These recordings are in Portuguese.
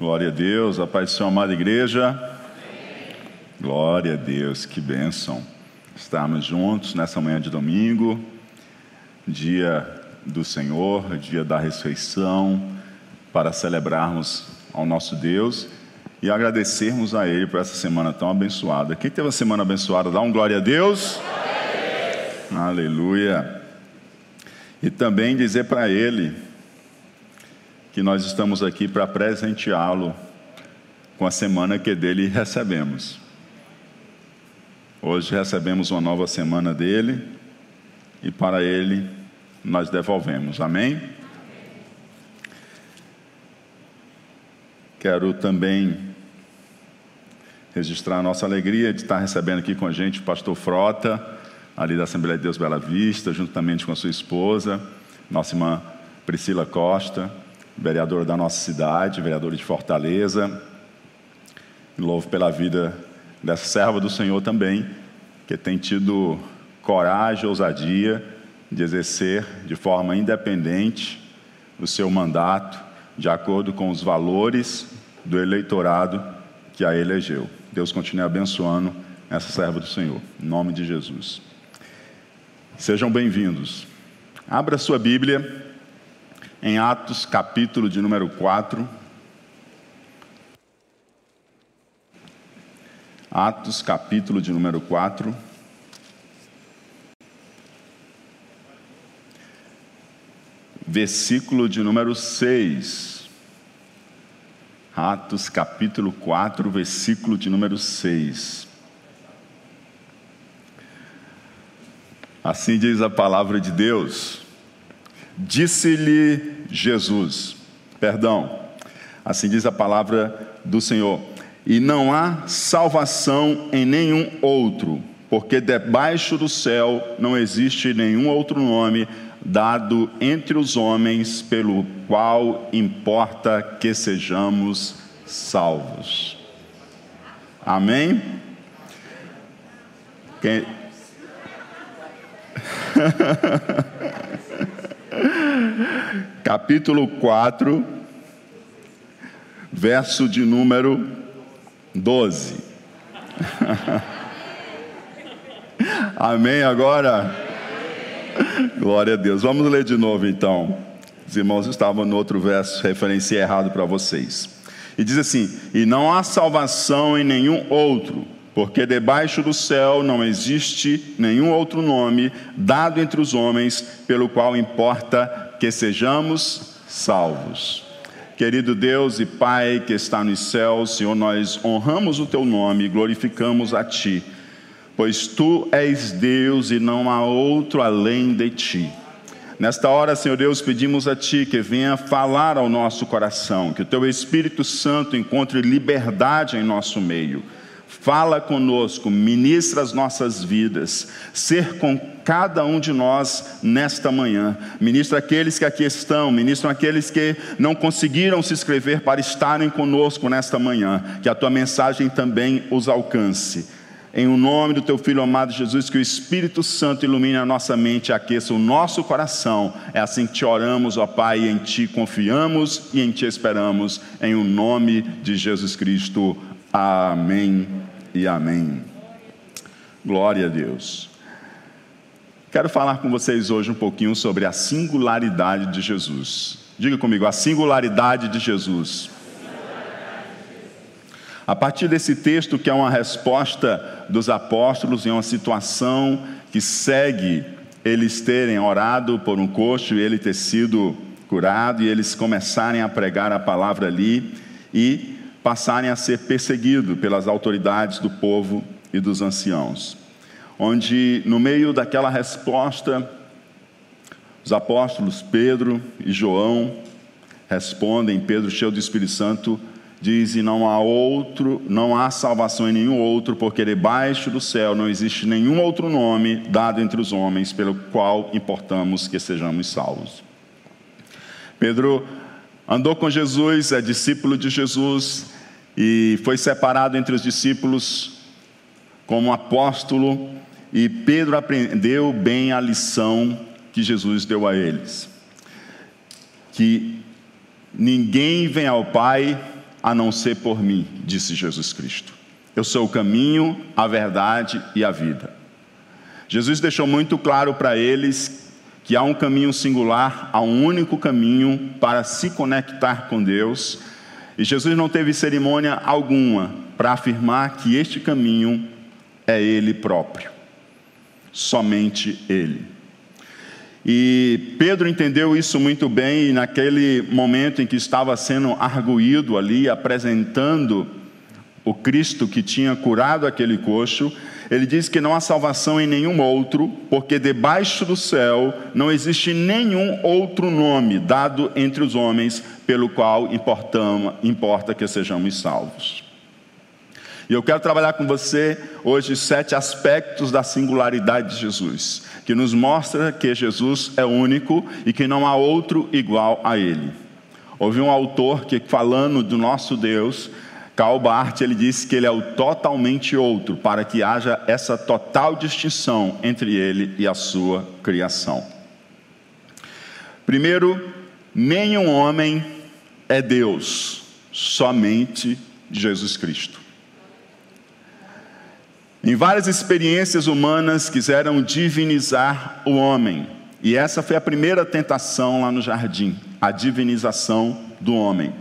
Glória a Deus, a paz do Senhor, amada igreja. Glória a Deus, que bênção estarmos juntos nessa manhã de domingo, dia do Senhor, dia da ressurreição, para celebrarmos ao nosso Deus e agradecermos a Ele por essa semana tão abençoada. Quem teve uma semana abençoada, dá um glória a Deus. Glória a Deus. Aleluia. E também dizer para Ele que nós estamos aqui para presenteá-lo com a semana que dele recebemos. Hoje recebemos uma nova semana dele e para ele nós devolvemos. Amém? Quero também registrar a nossa alegria de estar recebendo aqui com a gente o pastor Frota, ali da Assembleia de Deus Bela Vista, juntamente com a sua esposa, nossa irmã Priscila Costa vereador da nossa cidade, vereador de Fortaleza. Louvo pela vida dessa serva do Senhor também, que tem tido coragem, ousadia de exercer de forma independente o seu mandato, de acordo com os valores do eleitorado que a elegeu. Deus continue abençoando essa serva do Senhor, em nome de Jesus. Sejam bem-vindos. Abra sua Bíblia em Atos, capítulo de número 4. Atos, capítulo de número 4. Versículo de número 6. Atos, capítulo 4, versículo de número 6. Assim diz a palavra de Deus. Disse-lhe Jesus, perdão, assim diz a palavra do Senhor, e não há salvação em nenhum outro, porque debaixo do céu não existe nenhum outro nome dado entre os homens pelo qual importa que sejamos salvos. Amém? Quem... capítulo 4, verso de número 12. Amém agora? Glória a Deus. Vamos ler de novo então. Os irmãos estavam no outro verso, referenciei errado para vocês. E diz assim: E não há salvação em nenhum outro porque debaixo do céu não existe nenhum outro nome dado entre os homens pelo qual importa que sejamos salvos. Querido Deus e Pai que está nos céus, Senhor, nós honramos o teu nome e glorificamos a ti, pois tu és Deus e não há outro além de ti. Nesta hora, Senhor Deus, pedimos a Ti que venha falar ao nosso coração, que o Teu Espírito Santo encontre liberdade em nosso meio Fala conosco, ministra as nossas vidas, ser com cada um de nós nesta manhã. Ministra aqueles que aqui estão, ministra aqueles que não conseguiram se inscrever para estarem conosco nesta manhã. Que a tua mensagem também os alcance. Em o nome do teu filho amado Jesus, que o Espírito Santo ilumine a nossa mente e aqueça o nosso coração. É assim que te oramos, ó Pai, e em ti confiamos e em ti esperamos. Em o nome de Jesus Cristo. Amém e amém. Glória a Deus. Quero falar com vocês hoje um pouquinho sobre a singularidade de Jesus. Diga comigo, a singularidade de Jesus. A partir desse texto, que é uma resposta dos apóstolos em uma situação que segue eles terem orado por um coxo e ele ter sido curado, e eles começarem a pregar a palavra ali, e passarem a ser perseguidos pelas autoridades do povo e dos anciãos. Onde, no meio daquela resposta, os apóstolos Pedro e João respondem, Pedro, cheio do Espírito Santo, diz: E não há outro, não há salvação em nenhum outro, porque debaixo do céu não existe nenhum outro nome dado entre os homens pelo qual importamos que sejamos salvos. Pedro andou com Jesus, é discípulo de Jesus e foi separado entre os discípulos como apóstolo. E Pedro aprendeu bem a lição que Jesus deu a eles: que ninguém vem ao Pai a não ser por mim, disse Jesus Cristo. Eu sou o caminho, a verdade e a vida. Jesus deixou muito claro para eles que há um caminho singular, há um único caminho para se conectar com Deus. E Jesus não teve cerimônia alguma para afirmar que este caminho é Ele próprio, somente Ele. E Pedro entendeu isso muito bem, e naquele momento em que estava sendo arguído ali, apresentando o Cristo que tinha curado aquele coxo, ele diz que não há salvação em nenhum outro, porque debaixo do céu não existe nenhum outro nome dado entre os homens pelo qual importa que sejamos salvos. E eu quero trabalhar com você hoje sete aspectos da singularidade de Jesus, que nos mostra que Jesus é único e que não há outro igual a ele. Houve um autor que, falando do nosso Deus, Karl Barth, ele disse que ele é o totalmente outro, para que haja essa total distinção entre ele e a sua criação. Primeiro, nenhum homem é Deus, somente Jesus Cristo. Em várias experiências humanas quiseram divinizar o homem, e essa foi a primeira tentação lá no jardim, a divinização do homem.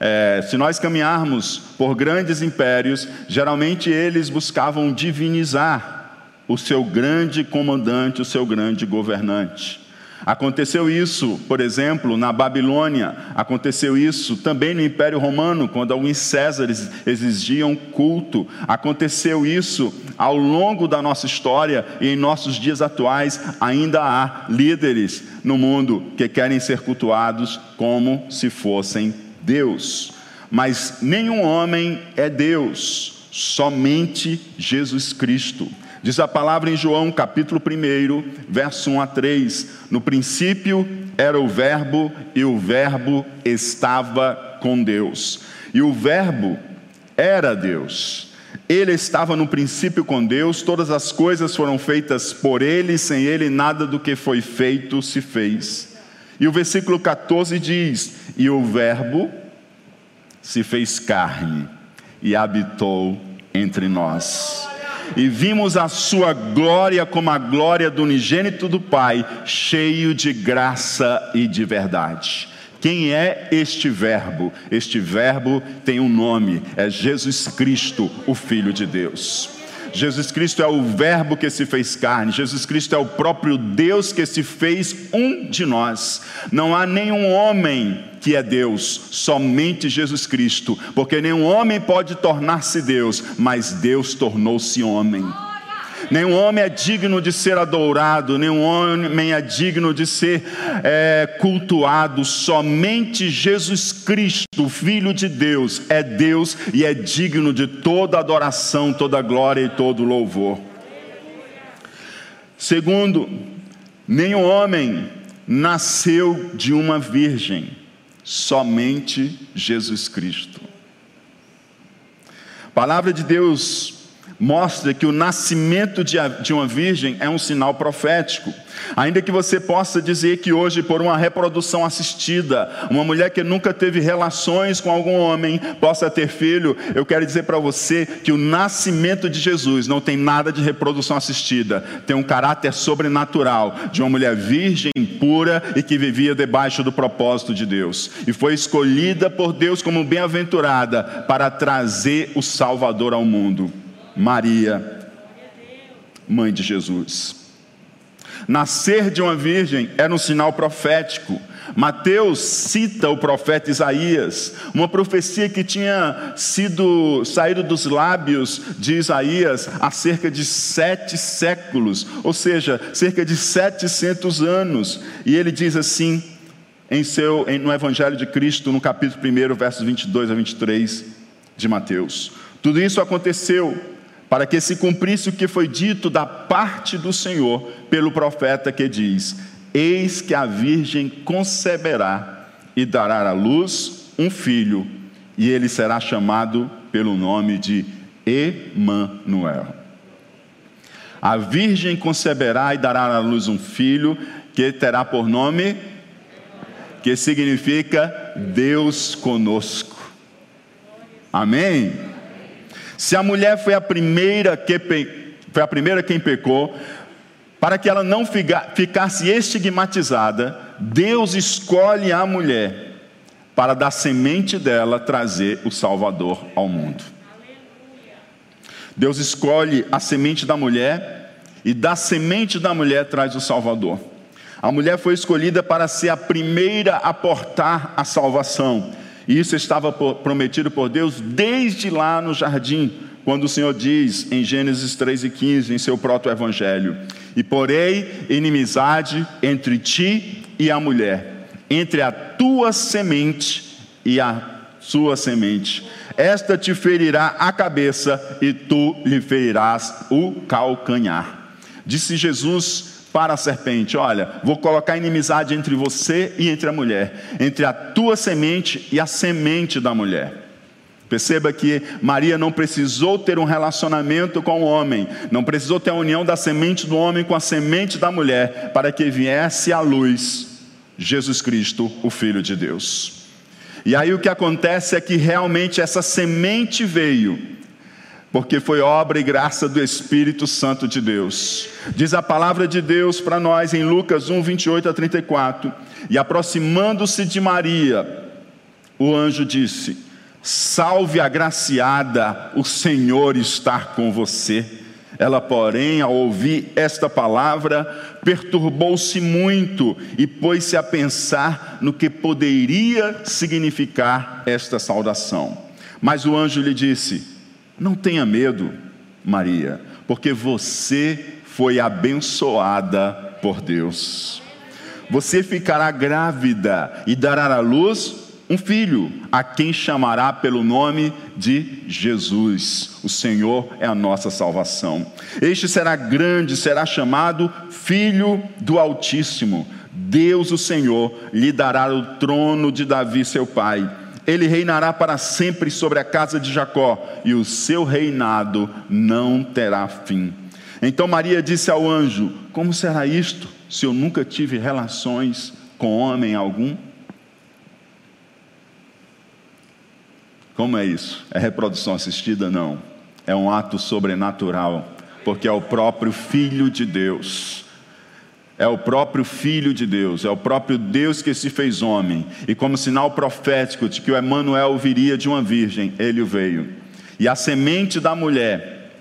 É, se nós caminharmos por grandes impérios, geralmente eles buscavam divinizar o seu grande comandante, o seu grande governante. Aconteceu isso, por exemplo, na Babilônia, aconteceu isso também no Império Romano, quando alguns Césares exigiam culto. Aconteceu isso ao longo da nossa história e em nossos dias atuais ainda há líderes no mundo que querem ser cultuados como se fossem Deus. Mas nenhum homem é Deus, somente Jesus Cristo. Diz a palavra em João, capítulo 1, verso 1 a 3: No princípio era o Verbo, e o Verbo estava com Deus, e o Verbo era Deus. Ele estava no princípio com Deus, todas as coisas foram feitas por Ele, sem Ele nada do que foi feito se fez. E o versículo 14 diz: E o Verbo se fez carne e habitou entre nós e vimos a sua glória como a glória do unigênito do Pai, cheio de graça e de verdade. Quem é este Verbo? Este Verbo tem um nome, é Jesus Cristo, o Filho de Deus. Jesus Cristo é o Verbo que se fez carne, Jesus Cristo é o próprio Deus que se fez um de nós. Não há nenhum homem que é Deus, somente Jesus Cristo, porque nenhum homem pode tornar-se Deus, mas Deus tornou-se homem. Nenhum homem é digno de ser adorado, nenhum homem é digno de ser é, cultuado, somente Jesus Cristo, Filho de Deus, é Deus e é digno de toda adoração, toda glória e todo louvor. Segundo, nenhum homem nasceu de uma virgem somente Jesus Cristo. Palavra de Deus mostra que o nascimento de uma virgem é um sinal profético. Ainda que você possa dizer que hoje, por uma reprodução assistida, uma mulher que nunca teve relações com algum homem possa ter filho, eu quero dizer para você que o nascimento de Jesus não tem nada de reprodução assistida, tem um caráter sobrenatural de uma mulher virgem, pura e que vivia debaixo do propósito de Deus, e foi escolhida por Deus como bem-aventurada para trazer o Salvador ao mundo. Maria, mãe de Jesus. Nascer de uma virgem era um sinal profético. Mateus cita o profeta Isaías, uma profecia que tinha sido saído dos lábios de Isaías há cerca de sete séculos, ou seja, cerca de setecentos anos. E ele diz assim, em seu, no Evangelho de Cristo, no capítulo 1, versos 22 a 23 de Mateus. Tudo isso aconteceu para que se cumprisse o que foi dito da parte do Senhor pelo profeta que diz: Eis que a virgem conceberá e dará à luz um filho, e ele será chamado pelo nome de Emanuel. A virgem conceberá e dará à luz um filho que terá por nome que significa Deus conosco. Amém? Se a mulher foi a primeira que foi a primeira quem pecou, para que ela não ficasse estigmatizada, Deus escolhe a mulher para da semente dela trazer o Salvador ao mundo. Deus escolhe a semente da mulher e da semente da mulher traz o Salvador. A mulher foi escolhida para ser a primeira a portar a salvação. E isso estava prometido por Deus desde lá no jardim, quando o Senhor diz em Gênesis 3,15, em seu proto-evangelho: E porei inimizade entre ti e a mulher, entre a tua semente e a sua semente. Esta te ferirá a cabeça e tu lhe ferirás o calcanhar. Disse Jesus para a serpente: Olha, vou colocar inimizade entre você e entre a mulher, entre a tua semente e a semente da mulher. Perceba que Maria não precisou ter um relacionamento com o homem, não precisou ter a união da semente do homem com a semente da mulher, para que viesse à luz Jesus Cristo, o Filho de Deus. E aí o que acontece é que realmente essa semente veio, porque foi obra e graça do Espírito Santo de Deus. Diz a palavra de Deus para nós em Lucas 1, 28 a 34. E aproximando-se de Maria, o anjo disse: Salve agraciada, o Senhor está com você. Ela, porém, ao ouvir esta palavra, perturbou-se muito e pôs-se a pensar no que poderia significar esta saudação. Mas o anjo lhe disse: não tenha medo, Maria, porque você foi abençoada por Deus. Você ficará grávida e dará à luz um filho, a quem chamará pelo nome de Jesus. O Senhor é a nossa salvação. Este será grande, será chamado Filho do Altíssimo. Deus, o Senhor, lhe dará o trono de Davi, seu pai ele reinará para sempre sobre a casa de Jacó, e o seu reinado não terá fim. Então Maria disse ao anjo: Como será isto, se eu nunca tive relações com homem algum? Como é isso? É reprodução assistida? Não. É um ato sobrenatural, porque é o próprio Filho de Deus é o próprio Filho de Deus, é o próprio Deus que se fez homem. E como sinal profético de que o Emanuel viria de uma virgem, ele veio. E a semente da mulher,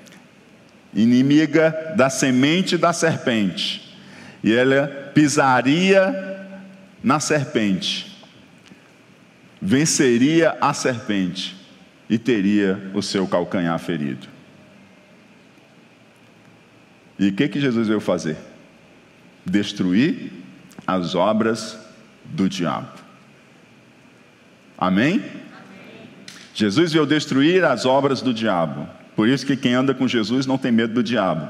inimiga da semente da serpente, e ela pisaria na serpente, venceria a serpente e teria o seu calcanhar ferido. E o que, que Jesus veio fazer? Destruir as obras do diabo. Amém? Amém? Jesus veio destruir as obras do diabo. Por isso que quem anda com Jesus não tem medo do diabo.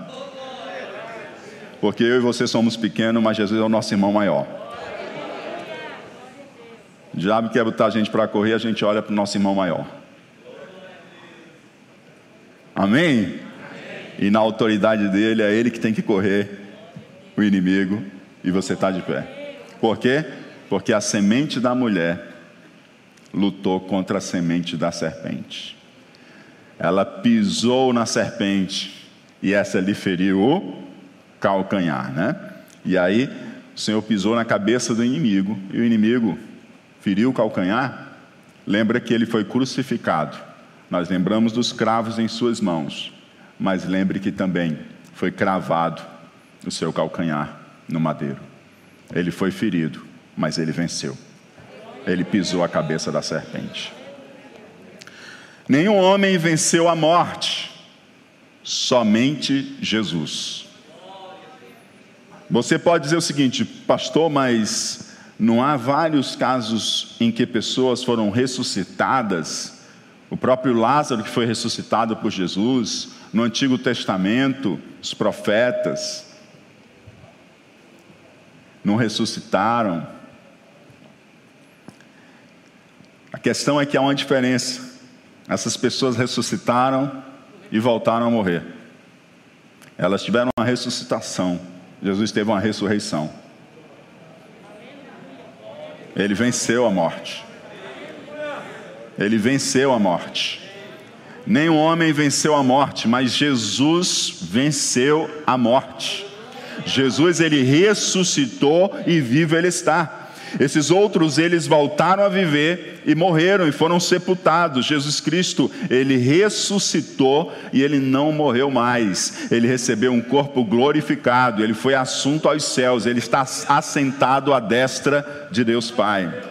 Porque eu e você somos pequenos, mas Jesus é o nosso irmão maior. O diabo quer botar a gente para correr, a gente olha para o nosso irmão maior. Amém? Amém? E na autoridade dele, é ele que tem que correr o inimigo e você está de pé. Por quê? Porque a semente da mulher lutou contra a semente da serpente. Ela pisou na serpente e essa lhe feriu o calcanhar, né? E aí o Senhor pisou na cabeça do inimigo e o inimigo feriu o calcanhar. Lembra que ele foi crucificado. Nós lembramos dos cravos em suas mãos, mas lembre que também foi cravado o seu calcanhar no madeiro. Ele foi ferido, mas ele venceu. Ele pisou a cabeça da serpente. Nenhum homem venceu a morte, somente Jesus. Você pode dizer o seguinte, pastor, mas não há vários casos em que pessoas foram ressuscitadas? O próprio Lázaro, que foi ressuscitado por Jesus, no Antigo Testamento, os profetas não ressuscitaram. A questão é que há uma diferença. Essas pessoas ressuscitaram e voltaram a morrer. Elas tiveram uma ressuscitação. Jesus teve uma ressurreição. Ele venceu a morte. Ele venceu a morte. nenhum homem venceu a morte, mas Jesus venceu a morte. Jesus ele ressuscitou e vivo ele está. Esses outros eles voltaram a viver e morreram e foram sepultados. Jesus Cristo, ele ressuscitou e ele não morreu mais. Ele recebeu um corpo glorificado, ele foi assunto aos céus, ele está assentado à destra de Deus Pai.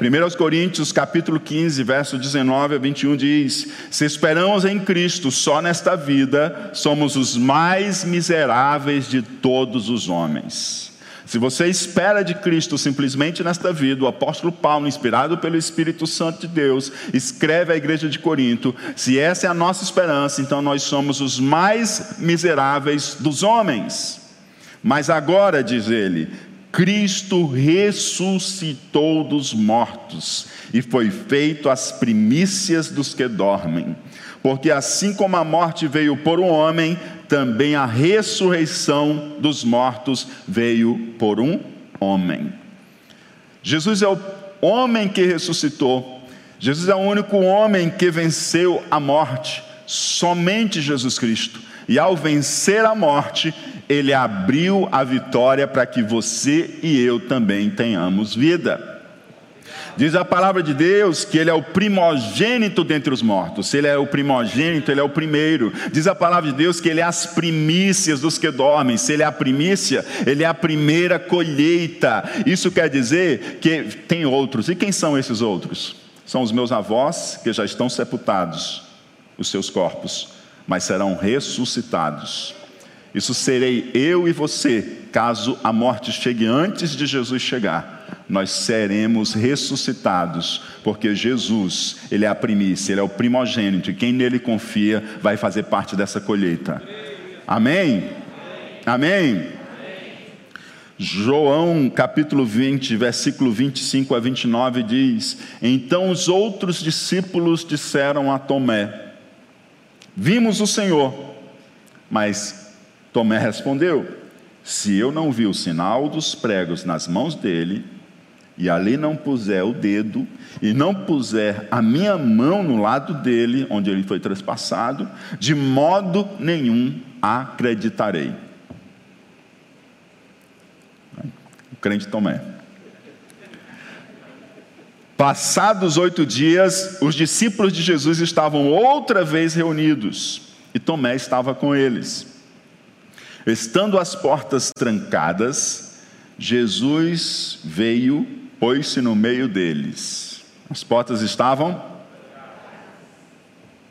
1 Coríntios capítulo 15, verso 19 a 21 diz: Se esperamos em Cristo só nesta vida, somos os mais miseráveis de todos os homens. Se você espera de Cristo simplesmente nesta vida, o apóstolo Paulo, inspirado pelo Espírito Santo de Deus, escreve à igreja de Corinto: se essa é a nossa esperança, então nós somos os mais miseráveis dos homens. Mas agora, diz ele, Cristo ressuscitou dos mortos e foi feito as primícias dos que dormem. Porque assim como a morte veio por um homem, também a ressurreição dos mortos veio por um homem. Jesus é o homem que ressuscitou. Jesus é o único homem que venceu a morte. Somente Jesus Cristo. E ao vencer a morte, ele abriu a vitória para que você e eu também tenhamos vida. Diz a palavra de Deus que ele é o primogênito dentre os mortos. Se ele é o primogênito, ele é o primeiro. Diz a palavra de Deus que ele é as primícias dos que dormem. Se ele é a primícia, ele é a primeira colheita. Isso quer dizer que tem outros. E quem são esses outros? São os meus avós que já estão sepultados, os seus corpos, mas serão ressuscitados. Isso serei eu e você, caso a morte chegue antes de Jesus chegar nós seremos ressuscitados, porque Jesus, Ele é a primícia, Ele é o primogênito, e quem nele confia vai fazer parte dessa colheita. Amém? Amém? João capítulo 20, versículo 25 a 29 diz: Então os outros discípulos disseram a Tomé: Vimos o Senhor. Mas Tomé respondeu: Se eu não vi o sinal dos pregos nas mãos dele, e ali não puser o dedo, e não puser a minha mão no lado dele, onde ele foi trespassado, de modo nenhum acreditarei. O crente Tomé. Passados oito dias, os discípulos de Jesus estavam outra vez reunidos, e Tomé estava com eles. Estando as portas trancadas, Jesus veio pôs-se no meio deles. As portas estavam?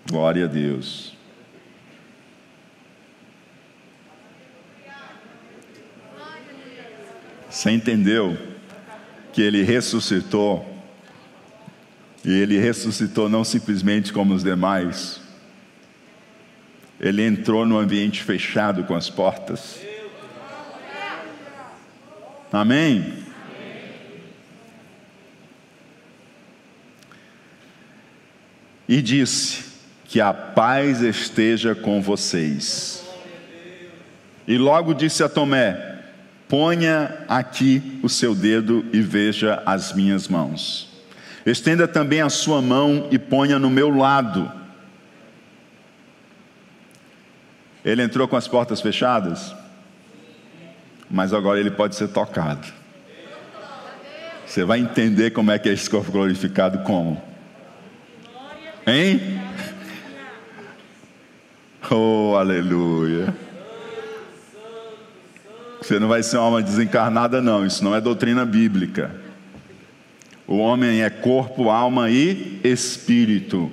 Glória a Deus. Você entendeu que ele ressuscitou? E ele ressuscitou não simplesmente como os demais, ele entrou no ambiente fechado com as portas. Amém? e disse: Que a paz esteja com vocês. E logo disse a Tomé: Ponha aqui o seu dedo e veja as minhas mãos. Estenda também a sua mão e ponha no meu lado. Ele entrou com as portas fechadas, mas agora ele pode ser tocado. Você vai entender como é que é esse corpo glorificado como. Hein? Oh, aleluia. Você não vai ser uma alma desencarnada, não. Isso não é doutrina bíblica. O homem é corpo, alma e espírito.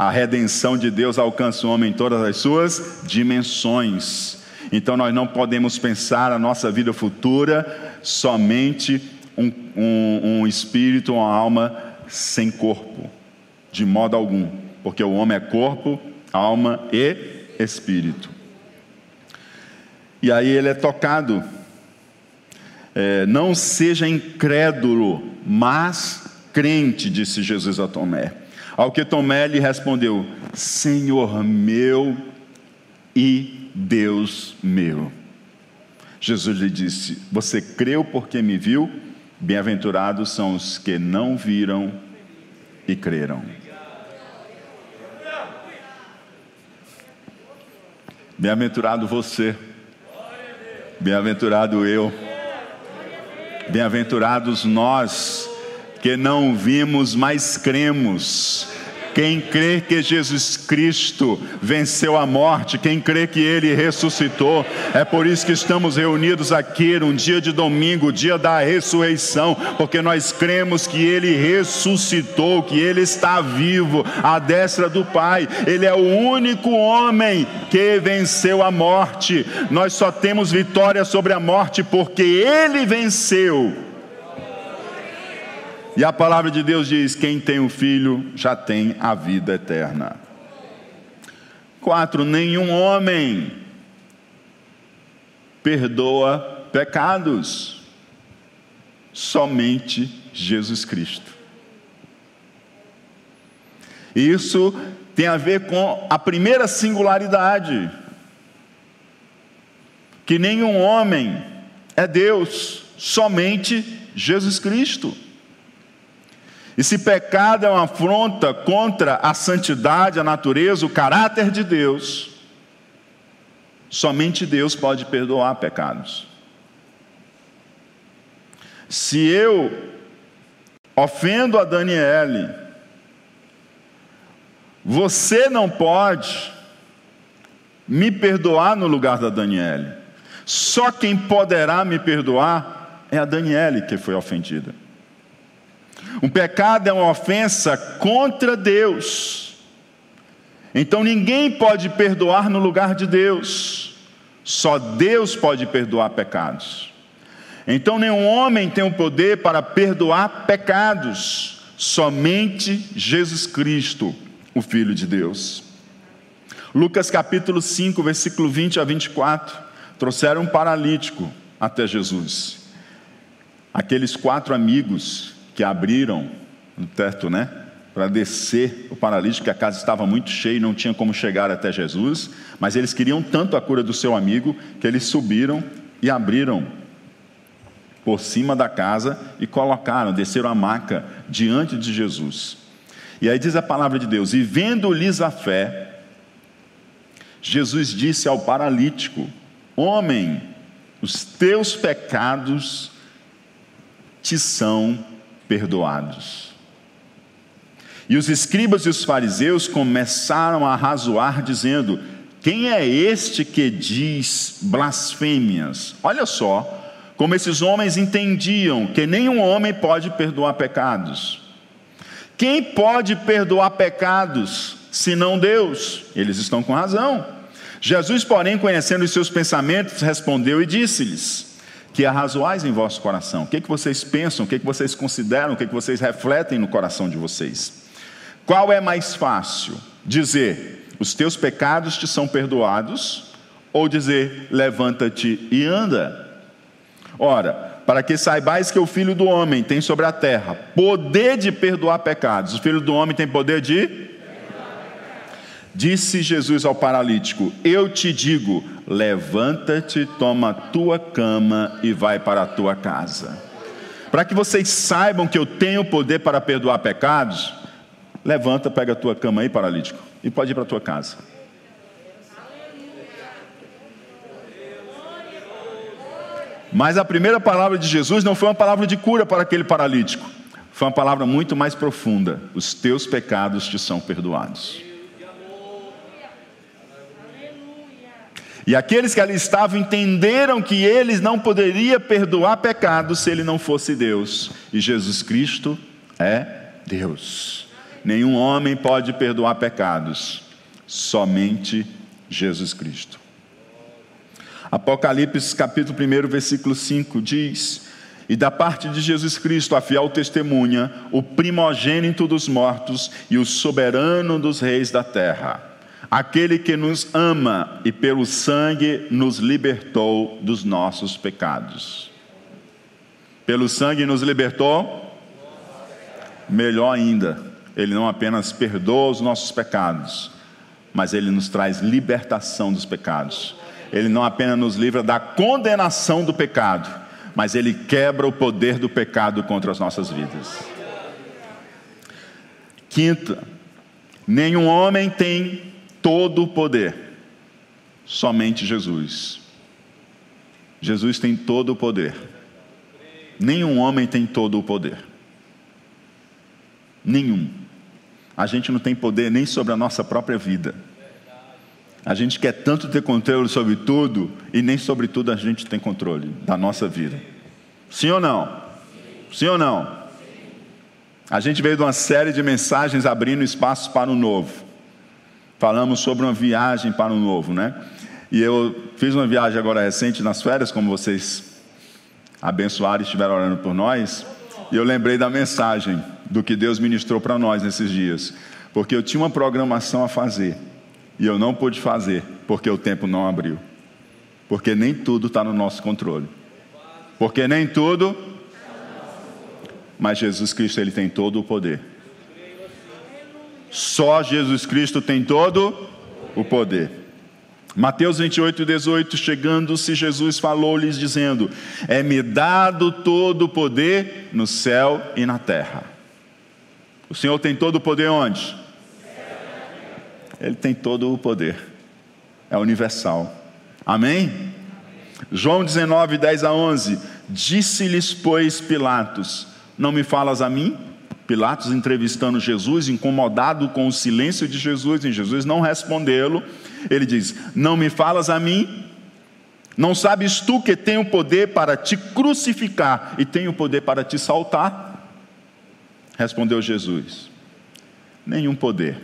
A redenção de Deus alcança o homem em todas as suas dimensões. Então nós não podemos pensar a nossa vida futura somente um, um, um espírito, uma alma sem corpo. De modo algum, porque o homem é corpo, alma e espírito. E aí ele é tocado. É, não seja incrédulo, mas crente, disse Jesus a Tomé. Ao que Tomé lhe respondeu: Senhor meu e Deus meu. Jesus lhe disse: Você creu porque me viu? Bem-aventurados são os que não viram e creram. Bem-aventurado você. Bem-aventurado eu. Bem-aventurados nós que não vimos, mas cremos quem crê que Jesus Cristo venceu a morte, quem crê que Ele ressuscitou, é por isso que estamos reunidos aqui num dia de domingo, dia da ressurreição, porque nós cremos que Ele ressuscitou, que Ele está vivo à destra do Pai, Ele é o único homem que venceu a morte. Nós só temos vitória sobre a morte porque Ele venceu. E a palavra de Deus diz: quem tem o um filho já tem a vida eterna. Quatro, nenhum homem perdoa pecados, somente Jesus Cristo. Isso tem a ver com a primeira singularidade, que nenhum homem é Deus, somente Jesus Cristo. E se pecado é uma afronta contra a santidade, a natureza, o caráter de Deus, somente Deus pode perdoar pecados. Se eu ofendo a Daniele, você não pode me perdoar no lugar da Daniele. Só quem poderá me perdoar é a Daniele que foi ofendida. Um pecado é uma ofensa contra Deus. Então ninguém pode perdoar no lugar de Deus. Só Deus pode perdoar pecados. Então nenhum homem tem o poder para perdoar pecados. Somente Jesus Cristo, o Filho de Deus. Lucas capítulo 5, versículo 20 a 24. Trouxeram um paralítico até Jesus. Aqueles quatro amigos que abriram no teto, né? Para descer o paralítico, que a casa estava muito cheia e não tinha como chegar até Jesus, mas eles queriam tanto a cura do seu amigo que eles subiram e abriram por cima da casa e colocaram, desceram a maca diante de Jesus. E aí diz a palavra de Deus: E vendo-lhes a fé, Jesus disse ao paralítico: Homem, os teus pecados te são perdoados. E os escribas e os fariseus começaram a razoar, dizendo: Quem é este que diz blasfêmias? Olha só como esses homens entendiam que nenhum homem pode perdoar pecados. Quem pode perdoar pecados senão Deus? Eles estão com razão. Jesus, porém, conhecendo os seus pensamentos, respondeu e disse-lhes: que arrazoais em vosso coração. O que, é que vocês pensam, o que, é que vocês consideram, o que, é que vocês refletem no coração de vocês? Qual é mais fácil? Dizer, os teus pecados te são perdoados, ou dizer, levanta-te e anda? Ora, para que saibais que o Filho do Homem tem sobre a terra poder de perdoar pecados, o Filho do Homem tem poder de Disse Jesus ao paralítico: Eu te digo, levanta-te, toma a tua cama e vai para a tua casa. Para que vocês saibam que eu tenho poder para perdoar pecados, levanta, pega a tua cama aí, paralítico, e pode ir para a tua casa. Mas a primeira palavra de Jesus não foi uma palavra de cura para aquele paralítico, foi uma palavra muito mais profunda: os teus pecados te são perdoados. E aqueles que ali estavam entenderam que eles não poderiam perdoar pecados se ele não fosse Deus. E Jesus Cristo é Deus. Nenhum homem pode perdoar pecados, somente Jesus Cristo. Apocalipse capítulo 1, versículo 5 diz: E da parte de Jesus Cristo, a fiel testemunha, o primogênito dos mortos e o soberano dos reis da terra aquele que nos ama e pelo sangue nos libertou dos nossos pecados. Pelo sangue nos libertou? Melhor ainda, ele não apenas perdoa os nossos pecados, mas ele nos traz libertação dos pecados. Ele não apenas nos livra da condenação do pecado, mas ele quebra o poder do pecado contra as nossas vidas. Quinta, nenhum homem tem todo o poder, Somente Jesus. Jesus tem todo o poder. Nenhum homem tem todo o poder. Nenhum. A gente não tem poder nem sobre a nossa própria vida. A gente quer tanto ter controle sobre tudo e nem sobre tudo a gente tem controle da nossa vida. Sim ou não? Sim ou não? A gente veio de uma série de mensagens abrindo espaços para o novo. Falamos sobre uma viagem para o novo, né? E eu fiz uma viagem agora recente nas férias, como vocês abençoaram e estiveram orando por nós. E eu lembrei da mensagem do que Deus ministrou para nós nesses dias. Porque eu tinha uma programação a fazer. E eu não pude fazer, porque o tempo não abriu. Porque nem tudo está no nosso controle. Porque nem tudo mas Jesus Cristo ele tem todo o poder. Só Jesus Cristo tem todo o poder. Mateus 28, 18, chegando-se, Jesus falou-lhes, dizendo: É-me dado todo o poder no céu e na terra. O Senhor tem todo o poder onde? Ele tem todo o poder, é universal. Amém? João 19, 10 a 11: Disse-lhes, pois, Pilatos: não me falas a mim? Pilatos entrevistando Jesus, incomodado com o silêncio de Jesus, e Jesus não respondê-lo. Ele diz: Não me falas a mim? Não sabes tu que tenho poder para te crucificar e tenho poder para te saltar? Respondeu Jesus: Nenhum poder.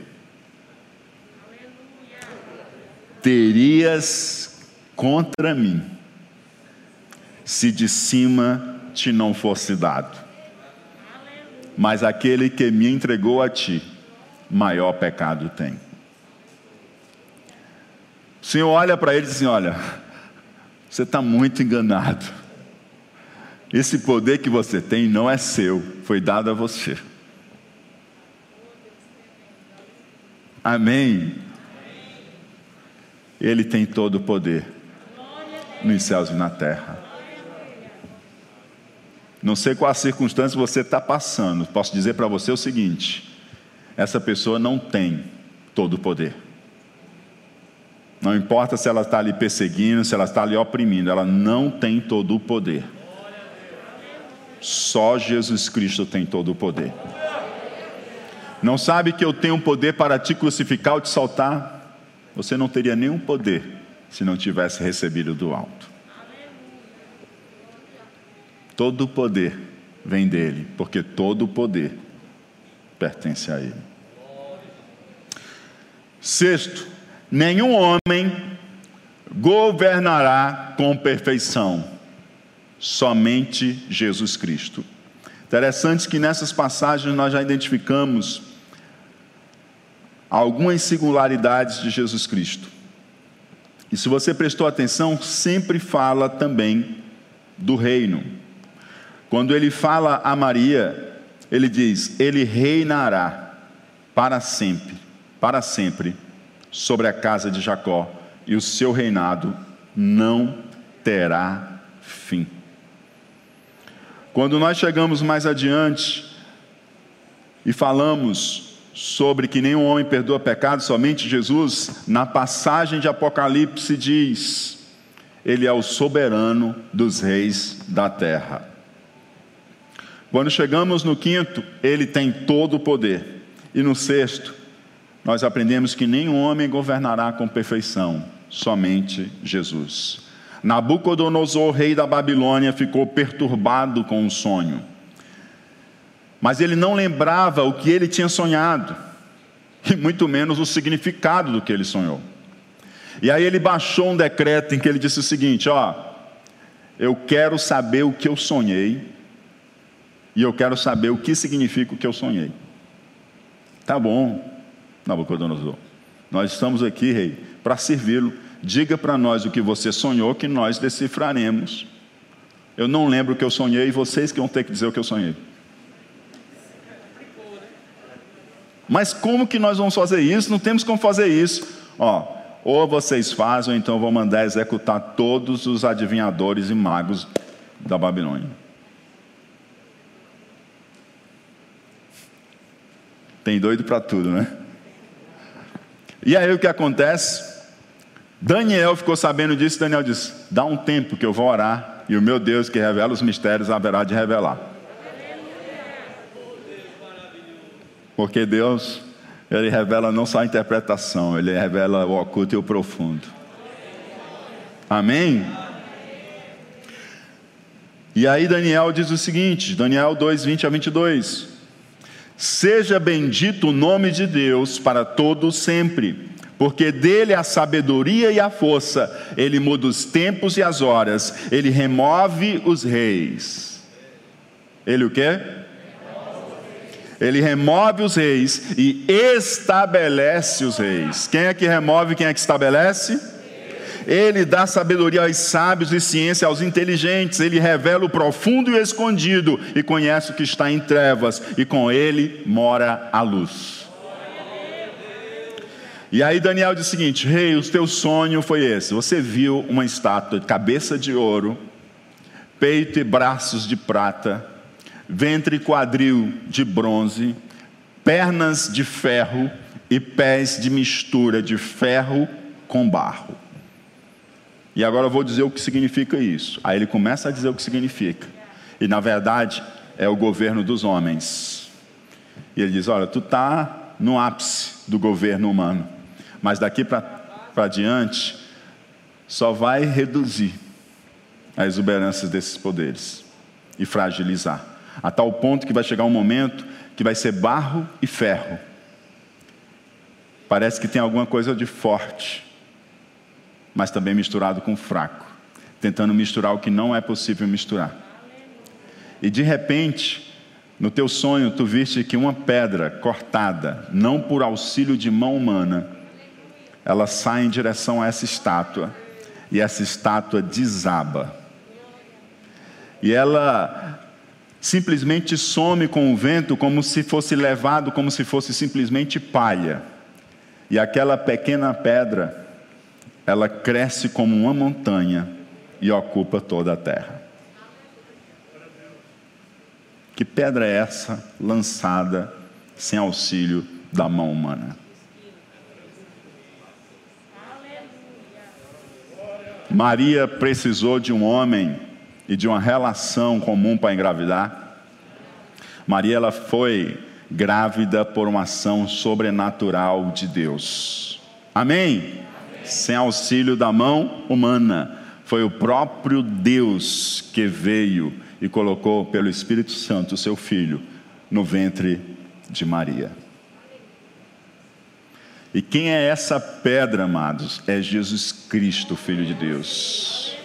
Terias contra mim, se de cima te não fosse dado mas aquele que me entregou a ti, maior pecado tem. O Senhor olha para ele e diz assim: Olha, você está muito enganado. Esse poder que você tem não é seu, foi dado a você. Amém. Ele tem todo o poder nos céus e na terra. Não sei qual a circunstância você está passando. Posso dizer para você o seguinte: essa pessoa não tem todo o poder. Não importa se ela está ali perseguindo, se ela está ali oprimindo, ela não tem todo o poder. Só Jesus Cristo tem todo o poder. Não sabe que eu tenho poder para te crucificar ou te saltar? Você não teria nenhum poder se não tivesse recebido do alto. Todo o poder vem dele, porque todo o poder pertence a ele. Sexto, nenhum homem governará com perfeição, somente Jesus Cristo. Interessante que nessas passagens nós já identificamos algumas singularidades de Jesus Cristo. E se você prestou atenção, sempre fala também do reino. Quando ele fala a Maria, ele diz: Ele reinará para sempre, para sempre, sobre a casa de Jacó, e o seu reinado não terá fim. Quando nós chegamos mais adiante e falamos sobre que nenhum homem perdoa pecado, somente Jesus, na passagem de Apocalipse diz: Ele é o soberano dos reis da terra. Quando chegamos no quinto, ele tem todo o poder. E no sexto, nós aprendemos que nenhum homem governará com perfeição, somente Jesus. Nabucodonosor, rei da Babilônia, ficou perturbado com o sonho. Mas ele não lembrava o que ele tinha sonhado, e muito menos o significado do que ele sonhou. E aí ele baixou um decreto em que ele disse o seguinte: Ó, eu quero saber o que eu sonhei e eu quero saber o que significa o que eu sonhei. Tá bom, Nabucodonosor. Nós estamos aqui, rei, para servi-lo. Diga para nós o que você sonhou, que nós decifraremos. Eu não lembro o que eu sonhei, e vocês que vão ter que dizer o que eu sonhei. Mas como que nós vamos fazer isso? Não temos como fazer isso. Ó, ou vocês fazem, ou então vou mandar executar todos os adivinhadores e magos da Babilônia. Tem doido para tudo, né? E aí o que acontece? Daniel ficou sabendo disso, Daniel disse: Dá um tempo que eu vou orar, e o meu Deus que revela os mistérios haverá de revelar. Porque Deus, Ele revela não só a interpretação, Ele revela o oculto e o profundo. Amém? E aí Daniel diz o seguinte, Daniel 2, 20 a 22. Seja bendito o nome de Deus para todos sempre porque dele a sabedoria e a força, ele muda os tempos e as horas, ele remove os reis. Ele o quê? Ele remove os reis e estabelece os reis. Quem é que remove, quem é que estabelece? Ele dá sabedoria aos sábios e ciência aos inteligentes. Ele revela o profundo e o escondido e conhece o que está em trevas, e com ele mora a luz. E aí Daniel diz o seguinte: Rei, hey, o teu sonho foi esse. Você viu uma estátua de cabeça de ouro, peito e braços de prata, ventre e quadril de bronze, pernas de ferro e pés de mistura de ferro com barro. E agora eu vou dizer o que significa isso. Aí ele começa a dizer o que significa. E na verdade é o governo dos homens. E ele diz: Olha, tu está no ápice do governo humano. Mas daqui para diante, só vai reduzir a exuberância desses poderes e fragilizar. A tal ponto que vai chegar um momento que vai ser barro e ferro. Parece que tem alguma coisa de forte, mas também misturado com fraco, tentando misturar o que não é possível misturar. E de repente, no teu sonho, tu viste que uma pedra cortada, não por auxílio de mão humana, ela sai em direção a essa estátua, e essa estátua desaba. E ela simplesmente some com o vento, como se fosse levado, como se fosse simplesmente palha. E aquela pequena pedra, ela cresce como uma montanha e ocupa toda a terra. Que pedra é essa lançada sem auxílio da mão humana? Maria precisou de um homem e de uma relação comum para engravidar. Maria ela foi grávida por uma ação sobrenatural de Deus. Amém? Sem auxílio da mão humana. Foi o próprio Deus que veio e colocou pelo Espírito Santo o seu filho no ventre de Maria. E quem é essa pedra, amados? É Jesus Cristo, Filho de Deus.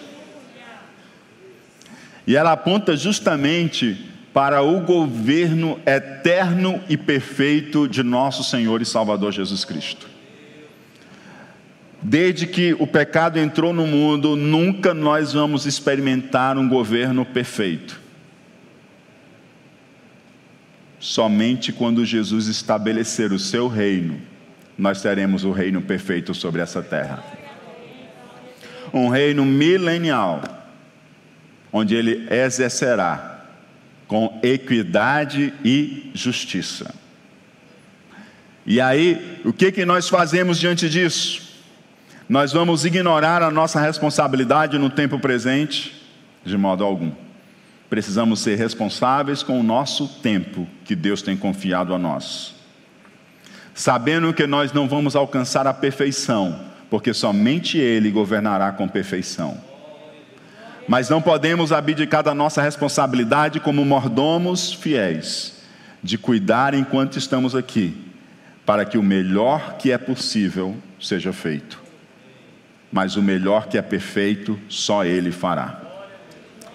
E ela aponta justamente para o governo eterno e perfeito de nosso Senhor e Salvador Jesus Cristo. Desde que o pecado entrou no mundo, nunca nós vamos experimentar um governo perfeito. Somente quando Jesus estabelecer o seu reino nós teremos o reino perfeito sobre essa terra. Um reino milenial, onde ele exercerá com equidade e justiça. E aí, o que, que nós fazemos diante disso? Nós vamos ignorar a nossa responsabilidade no tempo presente? De modo algum. Precisamos ser responsáveis com o nosso tempo que Deus tem confiado a nós sabendo que nós não vamos alcançar a perfeição, porque somente Ele governará com perfeição. Mas não podemos abdicar da nossa responsabilidade como mordomos fiéis, de cuidar enquanto estamos aqui, para que o melhor que é possível seja feito. Mas o melhor que é perfeito, só Ele fará.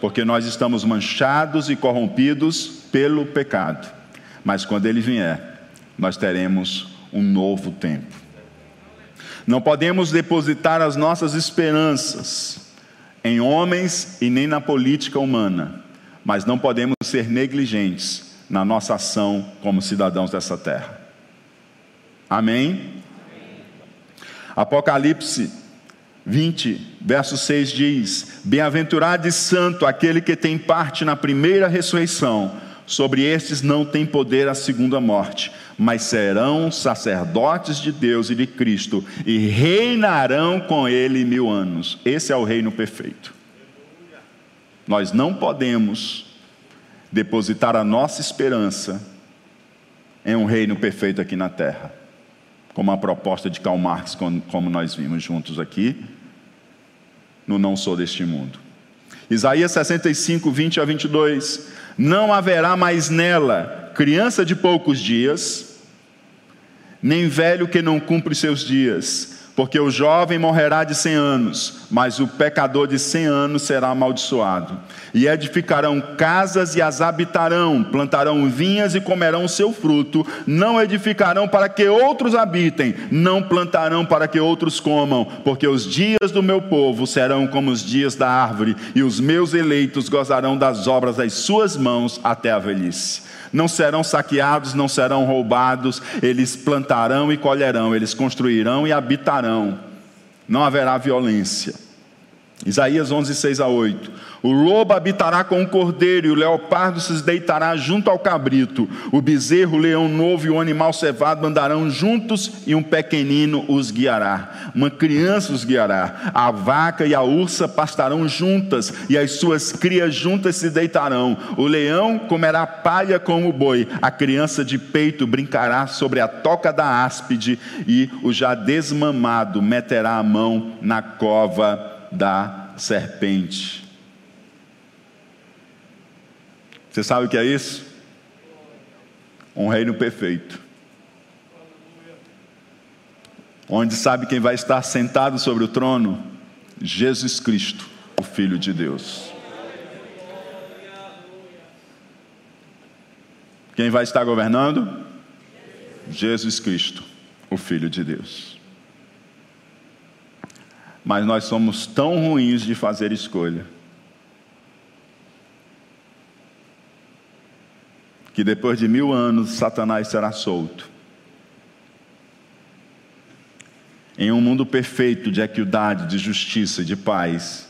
Porque nós estamos manchados e corrompidos pelo pecado. Mas quando Ele vier, nós teremos um novo tempo. Não podemos depositar as nossas esperanças em homens e nem na política humana, mas não podemos ser negligentes na nossa ação como cidadãos dessa terra. Amém? Apocalipse 20, verso 6 diz: Bem-aventurado e santo aquele que tem parte na primeira ressurreição. Sobre estes não tem poder a segunda morte, mas serão sacerdotes de Deus e de Cristo e reinarão com ele mil anos. Esse é o reino perfeito. Nós não podemos depositar a nossa esperança em um reino perfeito aqui na terra, como a proposta de Karl Marx, como nós vimos juntos aqui, no Não Sou Deste Mundo. Isaías 65, 20 a 22. Não haverá mais nela criança de poucos dias, nem velho que não cumpre seus dias porque o jovem morrerá de cem anos, mas o pecador de cem anos será amaldiçoado. E edificarão casas e as habitarão, plantarão vinhas e comerão o seu fruto, não edificarão para que outros habitem, não plantarão para que outros comam, porque os dias do meu povo serão como os dias da árvore, e os meus eleitos gozarão das obras das suas mãos até a velhice não serão saqueados, não serão roubados, eles plantarão e colherão, eles construirão e habitarão, não haverá violência. Isaías 11, 6 a 8. O lobo habitará com o cordeiro, e o leopardo se deitará junto ao cabrito. O bezerro, o leão novo e o animal cevado andarão juntos, e um pequenino os guiará. Uma criança os guiará. A vaca e a ursa pastarão juntas, e as suas crias juntas se deitarão. O leão comerá palha como o boi. A criança de peito brincará sobre a toca da áspide, e o já desmamado meterá a mão na cova da serpente. Você sabe o que é isso? Um reino perfeito. Onde sabe quem vai estar sentado sobre o trono? Jesus Cristo, o Filho de Deus. Quem vai estar governando? Jesus Cristo, o Filho de Deus. Mas nós somos tão ruins de fazer escolha que depois de mil anos Satanás será solto. Em um mundo perfeito de equidade, de justiça de paz,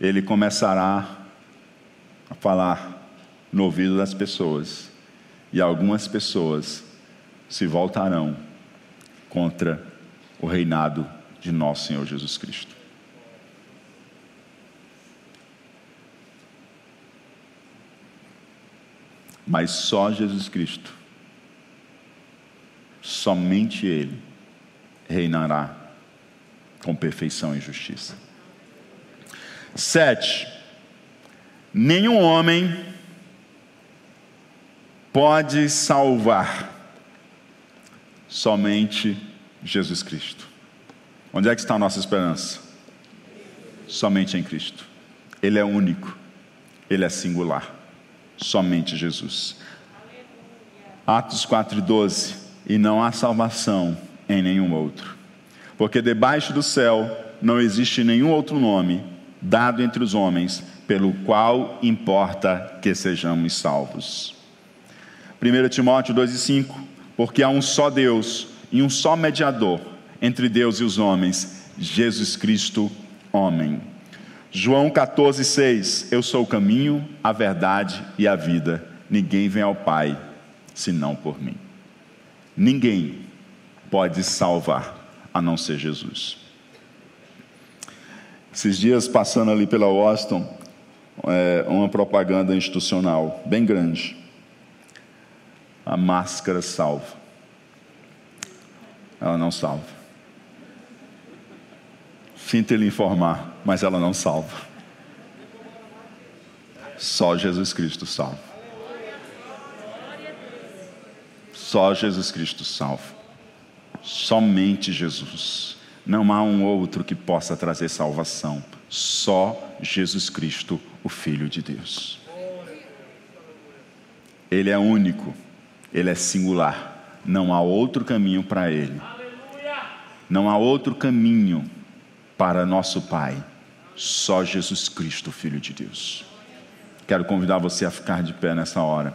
ele começará a falar no ouvido das pessoas, e algumas pessoas se voltarão contra o reinado de nosso Senhor Jesus Cristo. Mas só Jesus Cristo, somente Ele, reinará com perfeição e justiça. Sete, nenhum homem pode salvar, somente Jesus Cristo. Onde é que está a nossa esperança? Somente em Cristo. Ele é único, Ele é singular somente Jesus. Atos 4,12: E não há salvação em nenhum outro, porque debaixo do céu não existe nenhum outro nome dado entre os homens pelo qual importa que sejamos salvos. 1 Timóteo 2,5: Porque há um só Deus e um só mediador entre Deus e os homens, Jesus Cristo, homem João 14, 6: Eu sou o caminho, a verdade e a vida. Ninguém vem ao Pai senão por mim. Ninguém pode salvar a não ser Jesus. Esses dias passando ali pela Washington, é, uma propaganda institucional bem grande. A máscara salva. Ela não salva. Sinto lhe informar, mas ela não salva. Só Jesus Cristo salva. Só Jesus Cristo salva. Somente Jesus. Não há um outro que possa trazer salvação. Só Jesus Cristo, o Filho de Deus. Ele é único, ele é singular. Não há outro caminho para ele. Não há outro caminho para nosso Pai, só Jesus Cristo, Filho de Deus. Quero convidar você a ficar de pé nessa hora.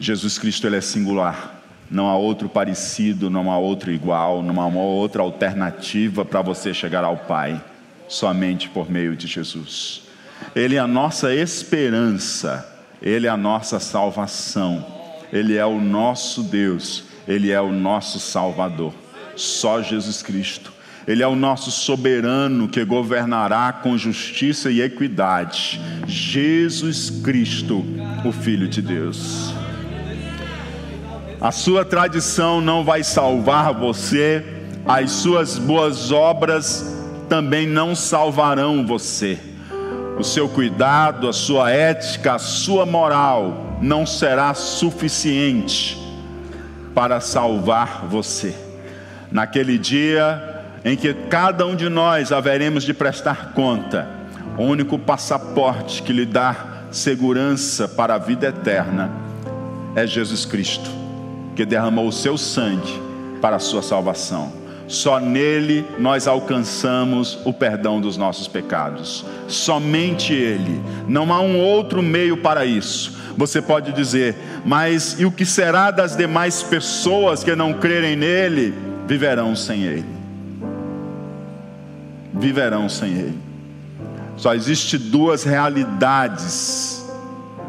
Jesus Cristo ele é singular. Não há outro parecido, não há outro igual, não há uma outra alternativa para você chegar ao Pai. somente por meio de Jesus. Ele é a nossa esperança, Ele é a nossa salvação, Ele é o nosso Deus, Ele é o nosso Salvador. Só Jesus Cristo. Ele é o nosso soberano que governará com justiça e equidade. Jesus Cristo, o Filho de Deus. A sua tradição não vai salvar você, as suas boas obras também não salvarão você. O seu cuidado, a sua ética, a sua moral não será suficiente para salvar você. Naquele dia em que cada um de nós haveremos de prestar conta, o único passaporte que lhe dá segurança para a vida eterna é Jesus Cristo que derramou o seu sangue para a sua salvação. Só nele nós alcançamos o perdão dos nossos pecados. Somente ele. Não há um outro meio para isso. Você pode dizer, mas e o que será das demais pessoas que não crerem nele? Viverão sem ele. Viverão sem ele. Só existe duas realidades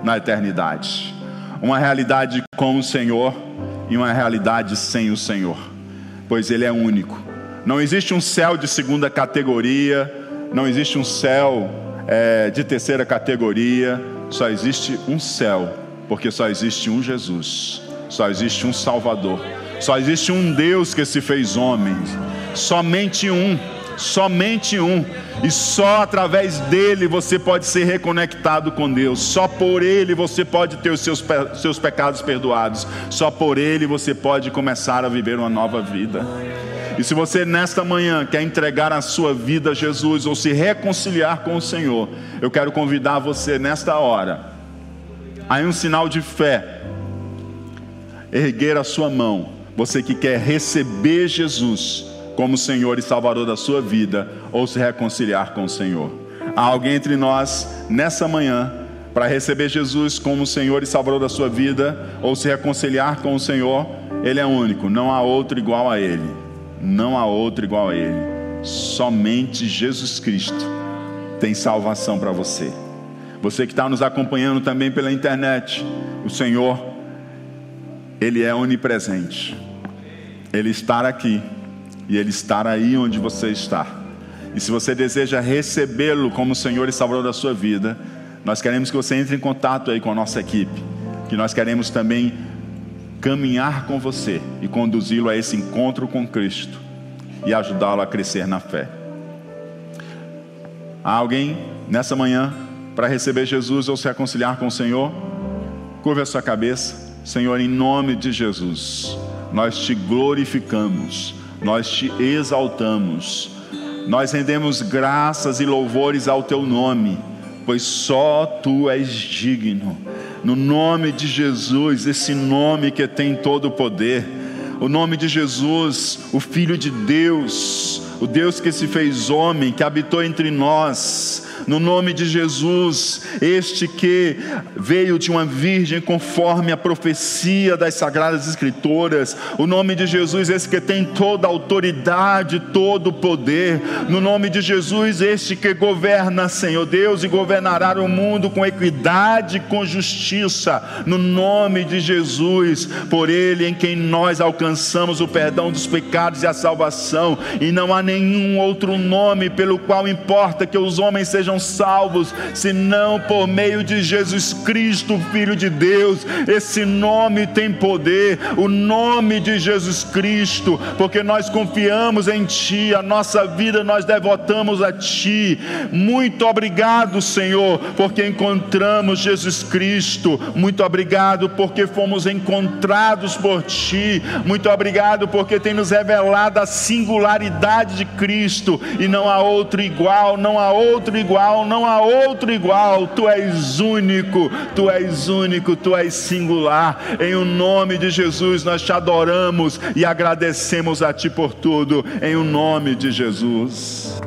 na eternidade. Uma realidade com o Senhor e uma realidade sem o Senhor, pois Ele é único. Não existe um céu de segunda categoria, não existe um céu é, de terceira categoria, só existe um céu, porque só existe um Jesus, só existe um Salvador, só existe um Deus que se fez homem, somente um somente um, e só através dele você pode ser reconectado com Deus, só por ele você pode ter os seus, seus pecados perdoados, só por ele você pode começar a viver uma nova vida. E se você nesta manhã quer entregar a sua vida a Jesus ou se reconciliar com o Senhor, eu quero convidar você nesta hora, aí um sinal de fé, erguer a sua mão, você que quer receber Jesus como Senhor e Salvador da sua vida ou se reconciliar com o Senhor. Há alguém entre nós nessa manhã para receber Jesus como Senhor e Salvador da sua vida ou se reconciliar com o Senhor, Ele é único, não há outro igual a Ele. Não há outro igual a Ele. Somente Jesus Cristo tem salvação para você. Você que está nos acompanhando também pela internet, o Senhor, Ele é onipresente. Ele está aqui e Ele estar aí onde você está. E se você deseja recebê-lo como Senhor e Salvador da sua vida, nós queremos que você entre em contato aí com a nossa equipe, que nós queremos também caminhar com você e conduzi-lo a esse encontro com Cristo e ajudá-lo a crescer na fé. Há alguém nessa manhã para receber Jesus ou se reconciliar com o Senhor? Curva a sua cabeça, Senhor, em nome de Jesus, nós te glorificamos nós te exaltamos, nós rendemos graças e louvores ao teu nome, pois só tu és digno. No nome de Jesus, esse nome que tem todo o poder, o nome de Jesus, o Filho de Deus, o Deus que se fez homem, que habitou entre nós, no nome de Jesus, este que veio de uma virgem conforme a profecia das sagradas escrituras, o nome de Jesus, esse que tem toda a autoridade, todo o poder, no nome de Jesus, este que governa, Senhor Deus, e governará o mundo com equidade e com justiça, no nome de Jesus, por ele em quem nós alcançamos o perdão dos pecados e a salvação, e não há nenhum outro nome pelo qual importa que os homens sejam sejam salvos, senão por meio de Jesus Cristo, Filho de Deus. Esse nome tem poder, o nome de Jesus Cristo, porque nós confiamos em Ti, a nossa vida nós devotamos a Ti. Muito obrigado, Senhor, porque encontramos Jesus Cristo. Muito obrigado porque fomos encontrados por Ti. Muito obrigado porque tem nos revelado a singularidade de Cristo e não há outro igual, não há outro igual igual, não há outro igual. Tu és único, tu és único, tu és singular. Em o nome de Jesus nós te adoramos e agradecemos a ti por tudo. Em o nome de Jesus.